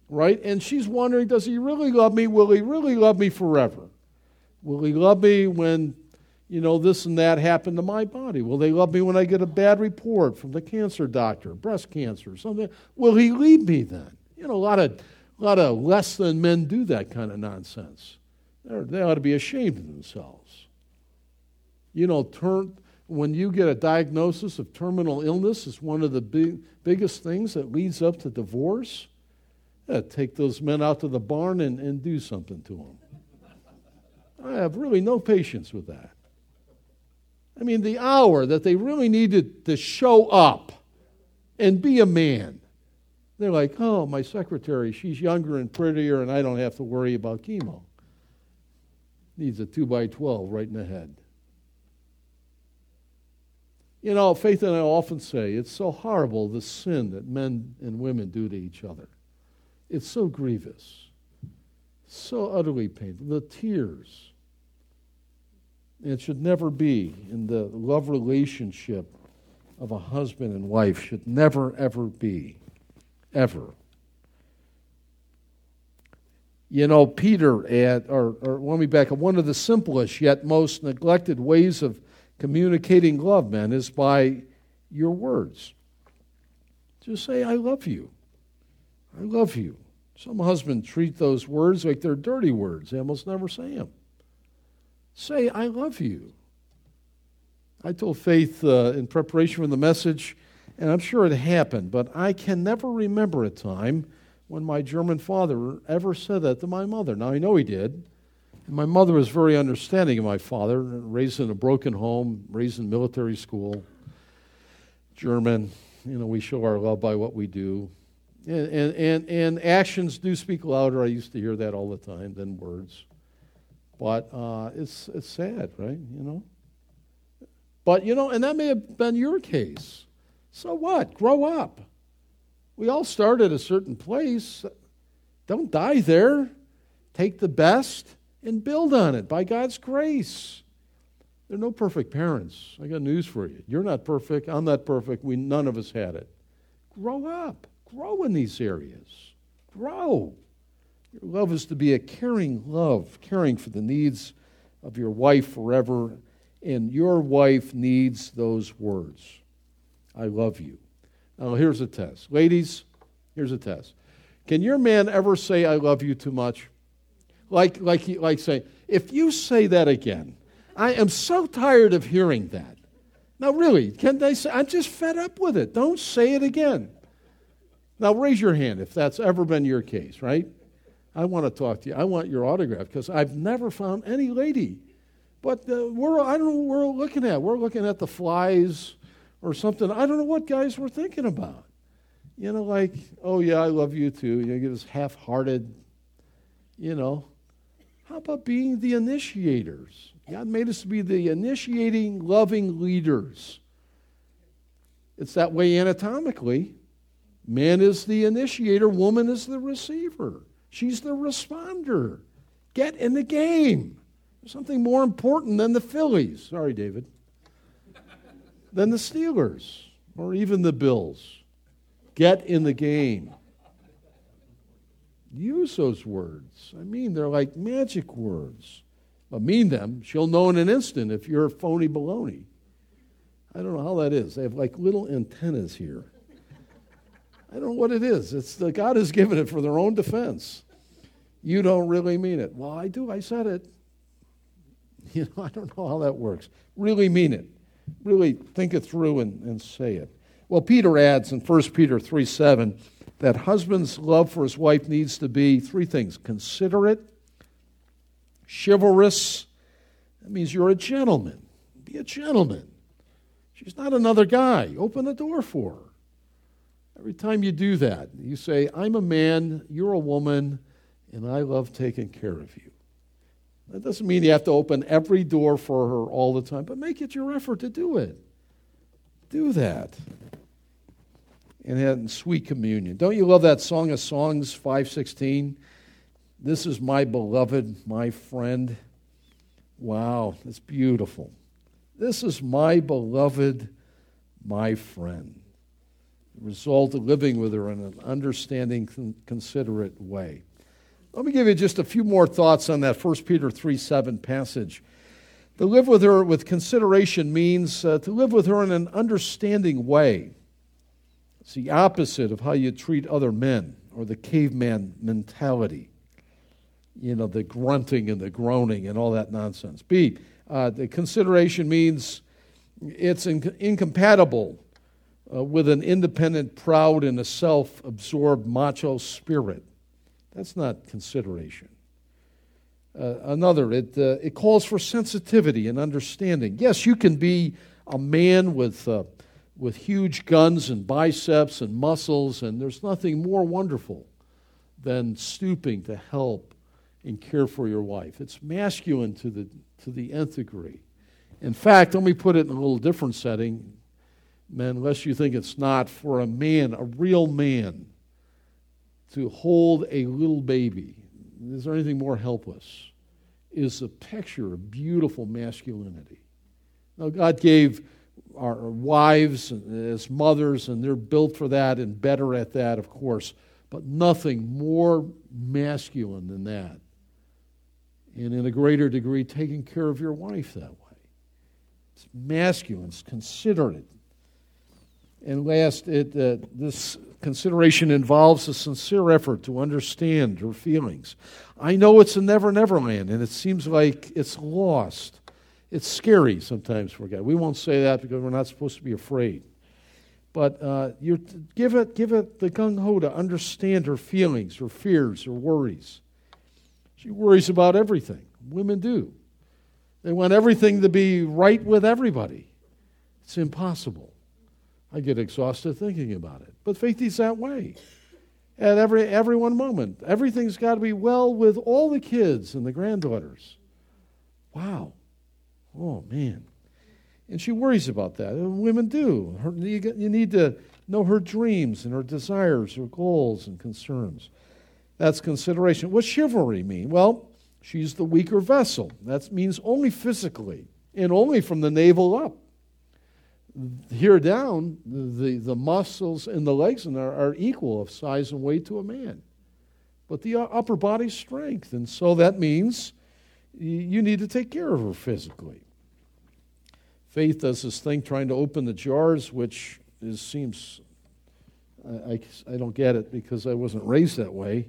right? And she's wondering, does he really love me? Will he really love me forever? Will he love me when, you know, this and that happened to my body? Will they love me when I get a bad report from the cancer doctor, breast cancer, something? Will he leave me then? You know, a lot of, a lot of less than men do that kind of nonsense. They're, they ought to be ashamed of themselves. You know, turn, when you get a diagnosis of terminal illness, it's one of the big, biggest things that leads up to divorce. Yeah, take those men out to the barn and, and do something to them. I have really no patience with that. I mean, the hour that they really needed to show up and be a man, they're like, oh, my secretary, she's younger and prettier, and I don't have to worry about chemo. Needs a 2 by 12 right in the head. You know, Faith and I often say it's so horrible the sin that men and women do to each other. It's so grievous, so utterly painful. The tears, it should never be in the love relationship of a husband and wife, should never, ever be. Ever. You know, Peter, at, or, or let me back up, one of the simplest yet most neglected ways of communicating love, man, is by your words. Just say, I love you. I love you. Some husbands treat those words like they're dirty words, they almost never say them. Say, I love you. I told Faith uh, in preparation for the message, and I'm sure it happened, but I can never remember a time when my German father ever said that to my mother. Now, I know he did. And my mother was very understanding of my father, raised in a broken home, raised in military school, German. You know, we show our love by what we do. And, and, and, and actions do speak louder. I used to hear that all the time than words. But uh, it's, it's sad, right? You know? But, you know, and that may have been your case. So what? Grow up. We all start at a certain place. Don't die there. Take the best and build on it by God's grace. There are no perfect parents. I got news for you. You're not perfect. I'm not perfect. We none of us had it. Grow up. Grow in these areas. Grow. Your love is to be a caring love, caring for the needs of your wife forever, and your wife needs those words. I love you. Now, here's a test. Ladies, here's a test. Can your man ever say, I love you too much? Like, like, like saying, if you say that again, I am so tired of hearing that. Now, really, can they say, I'm just fed up with it. Don't say it again. Now, raise your hand if that's ever been your case, right? I want to talk to you. I want your autograph because I've never found any lady. But we're, I don't know what we're looking at. We're looking at the flies or something. I don't know what guys were thinking about. You know, like, oh, yeah, I love you too. You know, give us half hearted, you know. How about being the initiators? God made us to be the initiating, loving leaders. It's that way anatomically. Man is the initiator, woman is the receiver. She's the responder. Get in the game. There's something more important than the Phillies. Sorry, David. than the Steelers or even the Bills. Get in the game. Use those words. I mean, they're like magic words. But mean them. She'll know in an instant if you're phony baloney. I don't know how that is. They have like little antennas here. I don't know what it is. It's the, God has given it for their own defense. You don't really mean it. Well, I do. I said it. You know, I don't know how that works. Really mean it. Really think it through and, and say it. Well, Peter adds in 1 Peter 3 7 that husband's love for his wife needs to be three things considerate, chivalrous. That means you're a gentleman. Be a gentleman. She's not another guy. Open the door for her. Every time you do that, you say, I'm a man, you're a woman, and I love taking care of you. That doesn't mean you have to open every door for her all the time, but make it your effort to do it. Do that and had sweet communion. Don't you love that song of Songs 516? This is my beloved, my friend. Wow, it's beautiful. This is my beloved, my friend. Result of living with her in an understanding, considerate way. Let me give you just a few more thoughts on that 1 Peter 3 7 passage. To live with her with consideration means uh, to live with her in an understanding way. It's the opposite of how you treat other men or the caveman mentality. You know, the grunting and the groaning and all that nonsense. B, uh, the consideration means it's in- incompatible uh, with an independent, proud, and a self absorbed macho spirit. That's not consideration. Uh, another, it, uh, it calls for sensitivity and understanding. Yes, you can be a man with, uh, with huge guns and biceps and muscles, and there's nothing more wonderful than stooping to help and care for your wife. It's masculine to the, to the nth degree. In fact, let me put it in a little different setting, unless you think it's not, for a man, a real man, to hold a little baby. Is there anything more helpless? Is a picture of beautiful masculinity. Now, God gave our wives as mothers, and they're built for that and better at that, of course, but nothing more masculine than that. And in a greater degree, taking care of your wife that way. It's masculine, it's considerate, and last, it, uh, this consideration involves a sincere effort to understand her feelings. I know it's a never, never land, and it seems like it's lost. It's scary sometimes for God. We won't say that because we're not supposed to be afraid. But uh, you give it, give it the gung ho to understand her feelings, her fears, her worries. She worries about everything. Women do. They want everything to be right with everybody. It's impossible. I get exhausted thinking about it. But Faith is that way. At every, every one moment. Everything's got to be well with all the kids and the granddaughters. Wow. Oh, man. And she worries about that. And women do. Her, you, get, you need to know her dreams and her desires, her goals and concerns. That's consideration. What's chivalry mean? Well, she's the weaker vessel. That means only physically and only from the navel up here down, the, the muscles in the legs and are, are equal of size and weight to a man. But the upper body strength. And so that means you need to take care of her physically. Faith does this thing trying to open the jars, which is, seems, I, I, I don't get it because I wasn't raised that way.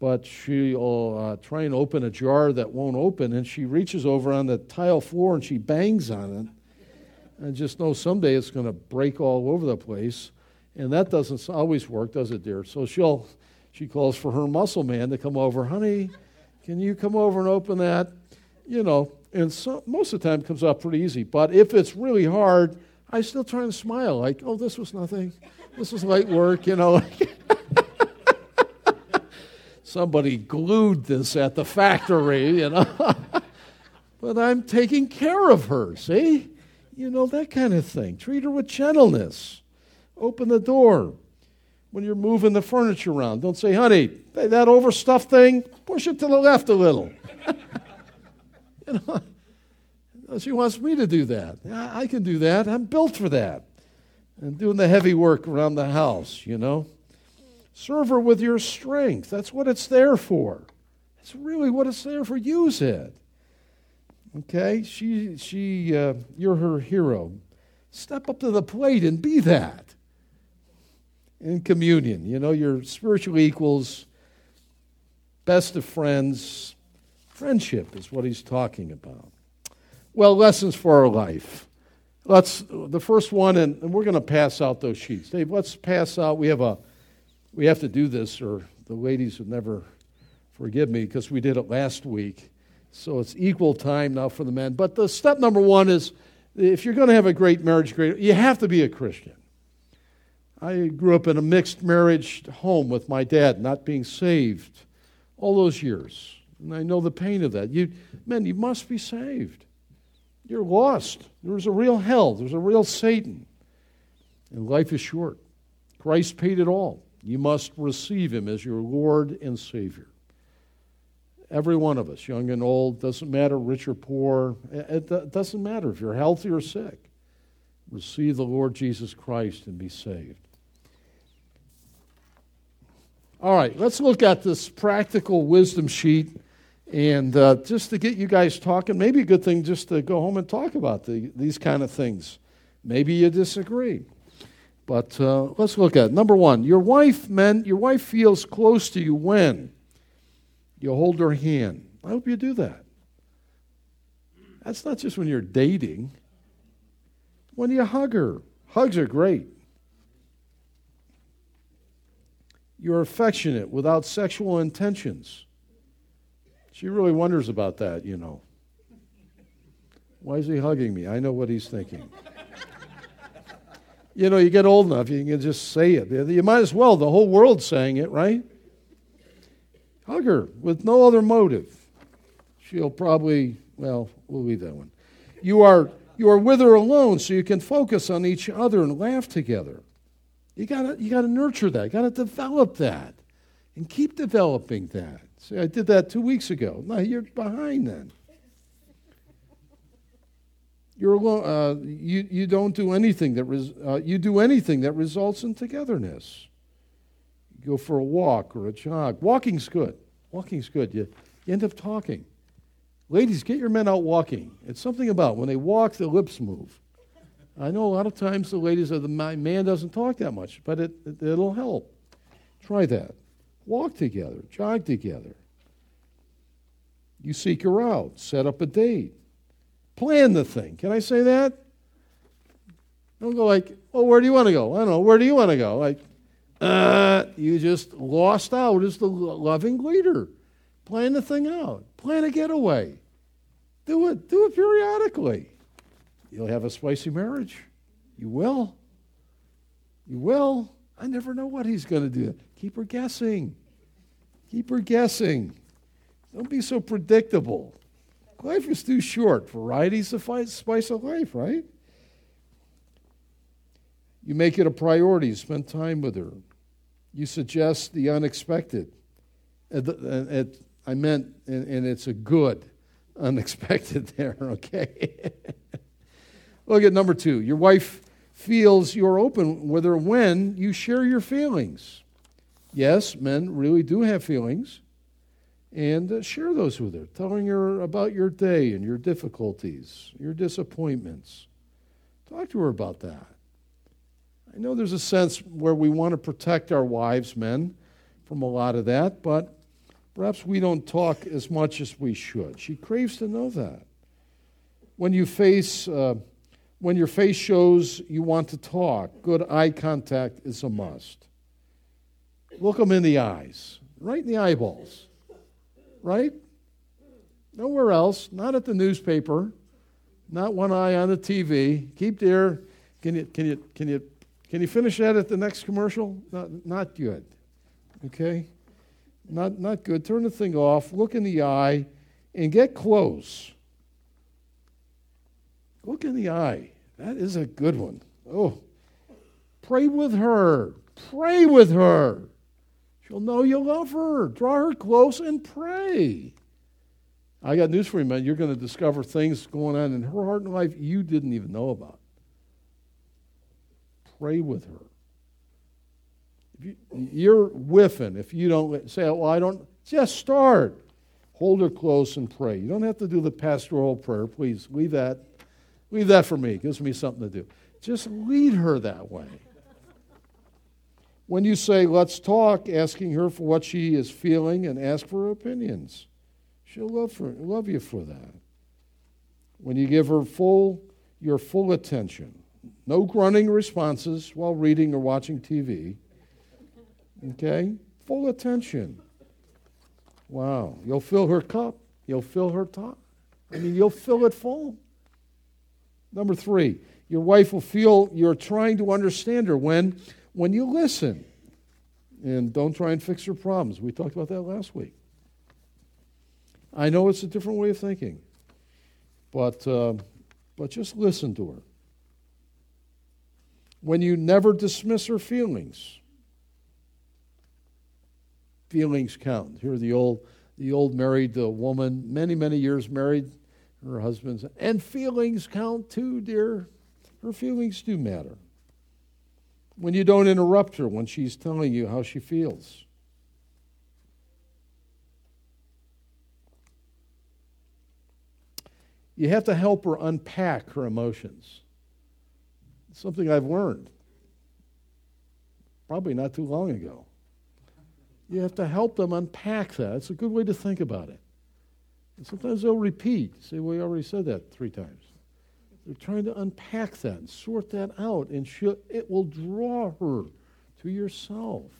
But she'll uh, try and open a jar that won't open, and she reaches over on the tile floor and she bangs on it and just know someday it's going to break all over the place. And that doesn't always work, does it, dear? So she'll, she calls for her muscle man to come over. Honey, can you come over and open that? You know, and so, most of the time it comes up pretty easy. But if it's really hard, I still try and smile like, oh, this was nothing. This was light work, you know. Somebody glued this at the factory, you know. but I'm taking care of her, see? You know, that kind of thing. Treat her with gentleness. Open the door when you're moving the furniture around. Don't say, honey, that overstuffed thing, push it to the left a little. you know, she wants me to do that. I can do that. I'm built for that. And doing the heavy work around the house, you know. Serve her with your strength. That's what it's there for. It's really what it's there for. Use it. Okay? She, she, uh, you're her hero. Step up to the plate and be that. In communion, you know, your spiritual equals, best of friends. Friendship is what he's talking about. Well, lessons for our life. Let's the first one, and, and we're going to pass out those sheets. Dave, let's pass out. We have a, we have to do this, or the ladies would never forgive me because we did it last week. So it's equal time now for the men. But the step number one is if you're going to have a great marriage, great, you have to be a Christian. I grew up in a mixed marriage home with my dad, not being saved all those years. And I know the pain of that. You, men, you must be saved. You're lost. There's a real hell, there's a real Satan. And life is short. Christ paid it all. You must receive him as your Lord and Savior Every one of us, young and old, doesn't matter, rich or poor, it, doesn't matter if you're healthy or sick. Receive the Lord Jesus Christ and be saved. All right, let's look at this practical wisdom sheet. And uh, just to get you guys talking, maybe a good thing just to go home and talk about the, these kind of things. Maybe you disagree. But uh, let's look at it. Number one, your wife, men, your wife feels close to you when you hold her hand. I hope you do that. That's not just when you're dating, when you hug her. Hugs are great. You're affectionate without sexual intentions. She really wonders about that, you know. Why is he hugging me? I know what he's thinking. you know, you get old enough, you can just say it. You might as well, the whole world's saying it, right? Hug her with no other motive. She'll probably, well, we'll leave that one. You are, you are with her alone so you can focus on each other and laugh together. You gotta, you gotta nurture that. You gotta develop that. And keep developing that. See, I did that two weeks ago. No, you're behind then. You're alone, uh, you, you don't do anything that res, uh, you do anything that results in togetherness. Go for a walk or a jog. Walking's good. Walking's good. You, end up talking. Ladies, get your men out walking. It's something about when they walk, their lips move. I know a lot of times the ladies are the my man doesn't talk that much, but it, it it'll help. Try that. Walk together, jog together. You seek her out, set up a date, plan the thing. Can I say that? Don't go like, oh, where do you want to go? I don't know. Where do you want to go? Like, uh, you just lost out as the loving leader. Plan the thing out. Plan a getaway. Do it. Do it periodically. You'll have a spicy marriage. You will. You will. I never know what he's going to do. Keep her guessing. Keep her guessing. Don't be so predictable. Life is too short. Variety's the spice of life, right? You make it a priority. Spend time with her. You suggest the unexpected. I meant, and it's a good unexpected there, okay? Look at number two. Your wife feels you're open with her when you share your feelings. Yes, men really do have feelings. And uh, share those with her, telling her about your day and your difficulties, your disappointments. Talk to her about that. I know there's a sense where we want to protect our wives, men, from a lot of that, but perhaps we don't talk as much as we should. She craves to know that. When you face uh, when your face shows you want to talk, good eye contact is a must. Look them in the eyes, right in the eyeballs, right? Nowhere else, not at the newspaper, not one eye on the TV. Keep there. Can you, can you, can you, can you finish that at the next commercial? Not, not good. Okay? Not, not good. Turn the thing off, look in the eye, and get close. Look in the eye. That is a good one. Oh, pray with her. Pray with her. She'll know you love her. Draw her close and pray. I got news for you, man. You're going to discover things going on in her heart and life you didn't even know about. Pray with her. If you, are whiffing if you don't say, well, I don't, just start. Hold her close and pray. You don't have to do the pastoral prayer. Please leave that Leave that for me. It gives me something to do. Just lead her that way. When you say, let's talk, asking her for what she is feeling and ask for her opinions, she'll love, for, love you for that. When you give her full, your full attention, no grunting responses while reading or watching TV. Okay? Full attention. Wow. You'll fill her cup. You'll fill her top. I mean, you'll fill it full. Number three, your wife will feel you're trying to understand her when, when you listen. And don't try and fix her problems. We talked about that last week. I know it's a different way of thinking, but, uh, but just listen to her. When you never dismiss her feelings, feelings count. Here the old, the old married uh, woman, many, many years married, her husband's, and feelings count too, dear. Her feelings do matter. When you don't interrupt her when she's telling you how she feels. You have to help her unpack her emotions. Something I've learned probably not too long ago. You have to help them unpack that. It's a good way to think about it. And sometimes they'll repeat. Say, well, we already said that three times. They're trying to unpack that and sort that out, and she it will draw her to yourself.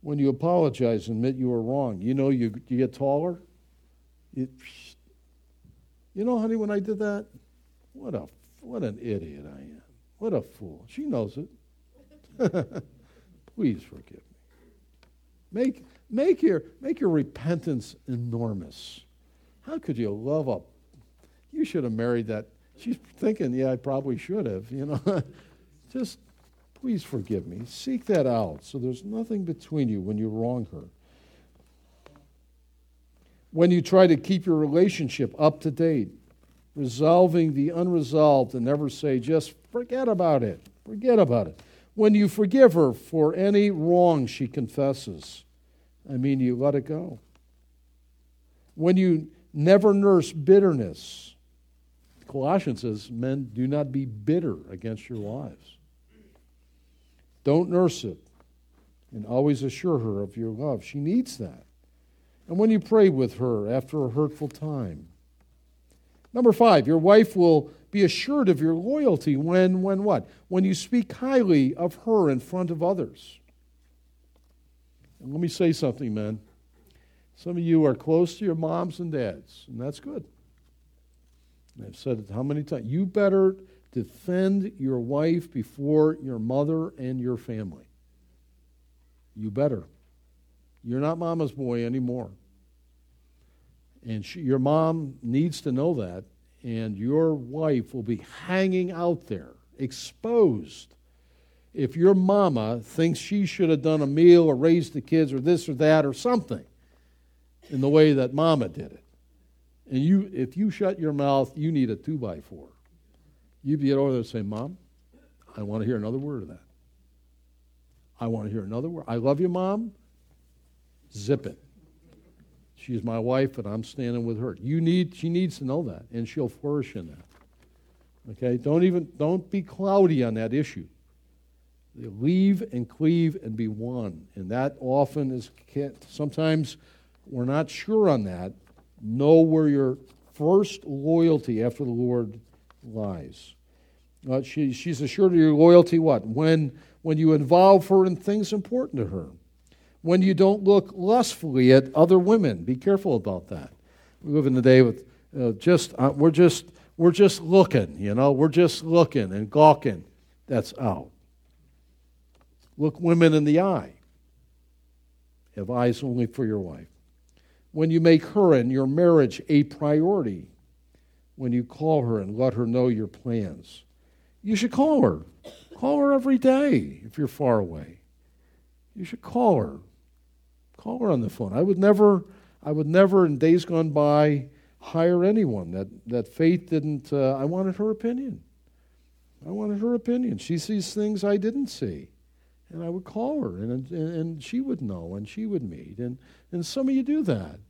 When you apologize and admit you were wrong, you know you, you get taller. You, you know, honey, when I did that, what a what an idiot I am. What a fool. She knows it. Please forgive me. Make, make, your, make your repentance enormous. How could you love a. You should have married that. She's thinking, yeah, I probably should have, you know. Just please forgive me. Seek that out so there's nothing between you when you wrong her. When you try to keep your relationship up to date, resolving the unresolved and never say, just forget about it. Forget about it. When you forgive her for any wrong she confesses, I mean, you let it go. When you never nurse bitterness, Colossians says, men, do not be bitter against your wives. Don't nurse it. And always assure her of your love. She needs that. And when you pray with her after a hurtful time, Number five, your wife will be assured of your loyalty when, when what? When you speak highly of her in front of others. And let me say something, men. Some of you are close to your moms and dads, and that's good. And I've said it how many times? You better defend your wife before your mother and your family. You better. You're not mama's boy anymore. And she, your mom needs to know that, and your wife will be hanging out there, exposed. If your mama thinks she should have done a meal or raised the kids or this or that or something in the way that mama did it, and you, if you shut your mouth, you need a two by four. You get over there and say, Mom, I want to hear another word of that. I want to hear another word. I love you, Mom. Zip it. She's my wife, and I'm standing with her. You need, she needs to know that, and she'll flourish in that. Okay? Don't even, don't be cloudy on that issue. Leave and cleave and be one. And that often is, sometimes we're not sure on that. Know where your first loyalty after the Lord lies. Uh, she, she's assured of your loyalty what? When, when you involve her in things important to her when you don't look lustfully at other women. Be careful about that. We live in the day with uh, just uh, we're just we're just looking, you know, we're just looking and gawking. That's out. Look women in the eye. Have eyes only for your wife. When you make her and your marriage a priority, when you call her and let her know your plans, you should call her. Call her every day if you're far away. You should call her. Call her on the phone. I would never, I would never in days gone by hire anyone that, that Faith didn't, uh, I wanted her opinion. I wanted her opinion. She sees things I didn't see. And I would call her, and, and, and she would know, and she would meet. And, and some of you do that.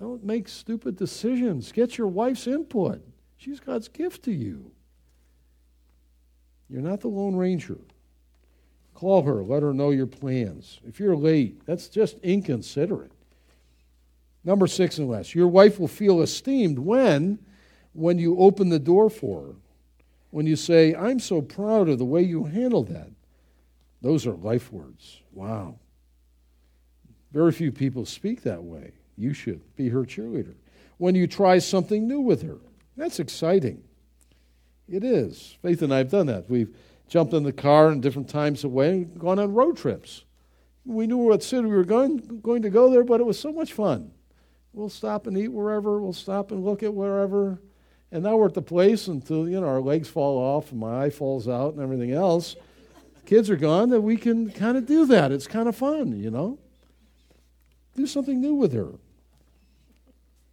Don't make stupid decisions. Get your wife's input. She's God's gift to you. You're not the Lone Ranger. Call her, let her know your plans. If you're late, that's just inconsiderate. Number six and last, your wife will feel esteemed when, when you open the door for her. When you say, I'm so proud of the way you handled that. Those are life words. Wow. Very few people speak that way. You should be her cheerleader. When you try something new with her, that's exciting. It is. Faith and I have done that. We've jumped in the car in different times away and gone on road trips. We knew what city we were going, going to go there, but it was so much fun. We'll stop and eat wherever, we'll stop and look at wherever. And now we're at the place until, you know, our legs fall off and my eye falls out and everything else. kids are gone, that we can kind of do that. It's kind of fun, you know? Do something new with her.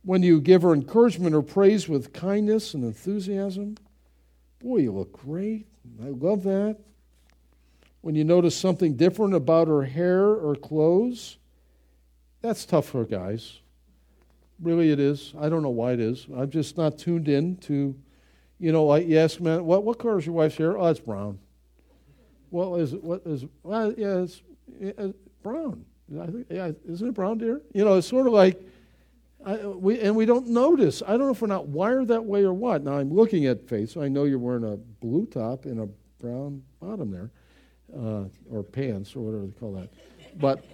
When you give her encouragement or praise with kindness and enthusiasm, boy, you look great. I love that. When you notice something different about her hair or clothes, that's tough for guys. Really, it is. I don't know why it is. I'm just not tuned in to, you know, like you ask man, what what color is your wife's hair? Oh, it's brown. Well, is it what is? Well, yeah, it's, it's brown. I think, yeah, isn't it brown, dear? You know, it's sort of like, I, we and we don't notice. I don't know if we're not wired that way or what. Now I'm looking at Faith, so I know you're wearing a blue top and a brown bottom there, uh, or pants or whatever they call that. But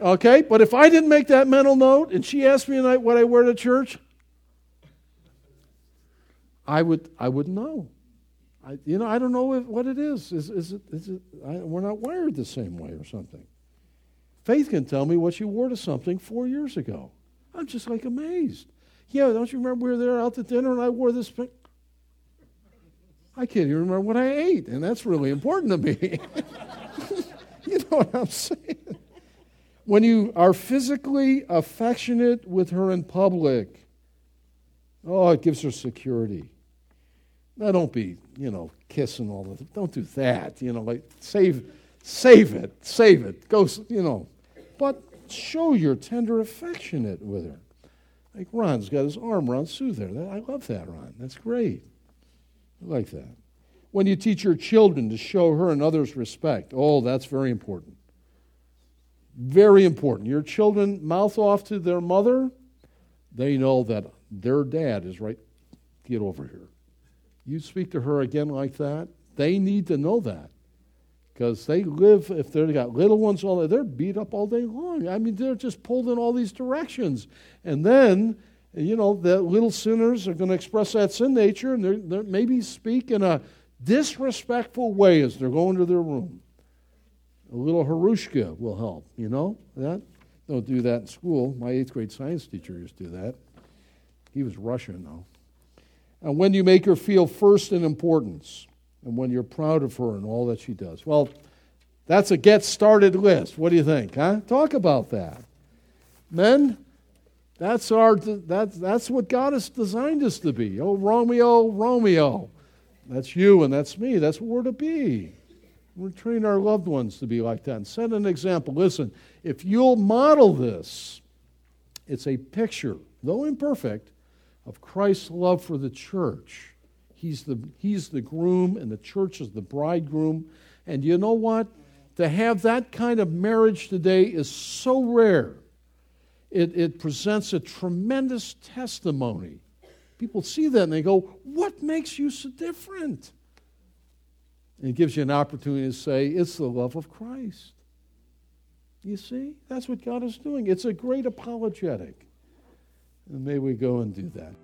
Okay? But if I didn't make that mental note and she asked me tonight what I wear to church, I would I would know. I, you know, I don't know if, what it is. Is, is it, is it I, we're not wired the same way or something. Faith can tell me what she wore to something four years ago. I'm just like amazed. Yeah, don't you remember we were there out to dinner and I wore this? I can't even remember what I ate, and that's really important to me. you know what I'm saying? when you are physically affectionate with her in public, oh, it gives her security. Now, don't be, you know, kissing all the. Don't do that. You know, like save, save it, save it. Go, you know, but show your tender affectionate with her. Like Ron's got his arm around Sue there. I love that, Ron. That's great. I like that. When you teach your children to show her and others respect, oh, that's very important. Very important. Your children mouth off to their mother, they know that their dad is right. Get over here. You speak to her again like that, they need to know that. Because they live, if they've got little ones, all day, they're beat up all day long. I mean, they're just pulled in all these directions. And then, you know, the little sinners are going to express that sin nature and they're, they're maybe speak in a disrespectful way as they're going to their room. A little Harushka will help, you know that? Don't do that in school. My eighth grade science teacher used to do that. He was Russian, though. And when you make her feel first in importance, and when you're proud of her and all that she does. Well, that's a get started list. What do you think, huh? Talk about that. Men, that's our that's that's what God has designed us to be. Oh, Romeo, Romeo. That's you and that's me. That's what we're to be. We're train our loved ones to be like that and set an example. Listen, if you'll model this, it's a picture, though imperfect, of Christ's love for the church. He's the, he's the groom, and the church is the bridegroom. And you know what? To have that kind of marriage today is so rare. It, it presents a tremendous testimony. People see that and they go, What makes you so different? And it gives you an opportunity to say, it's the love of Christ. You see? That's what God is doing. It's a great apologetic. And may we go and do that.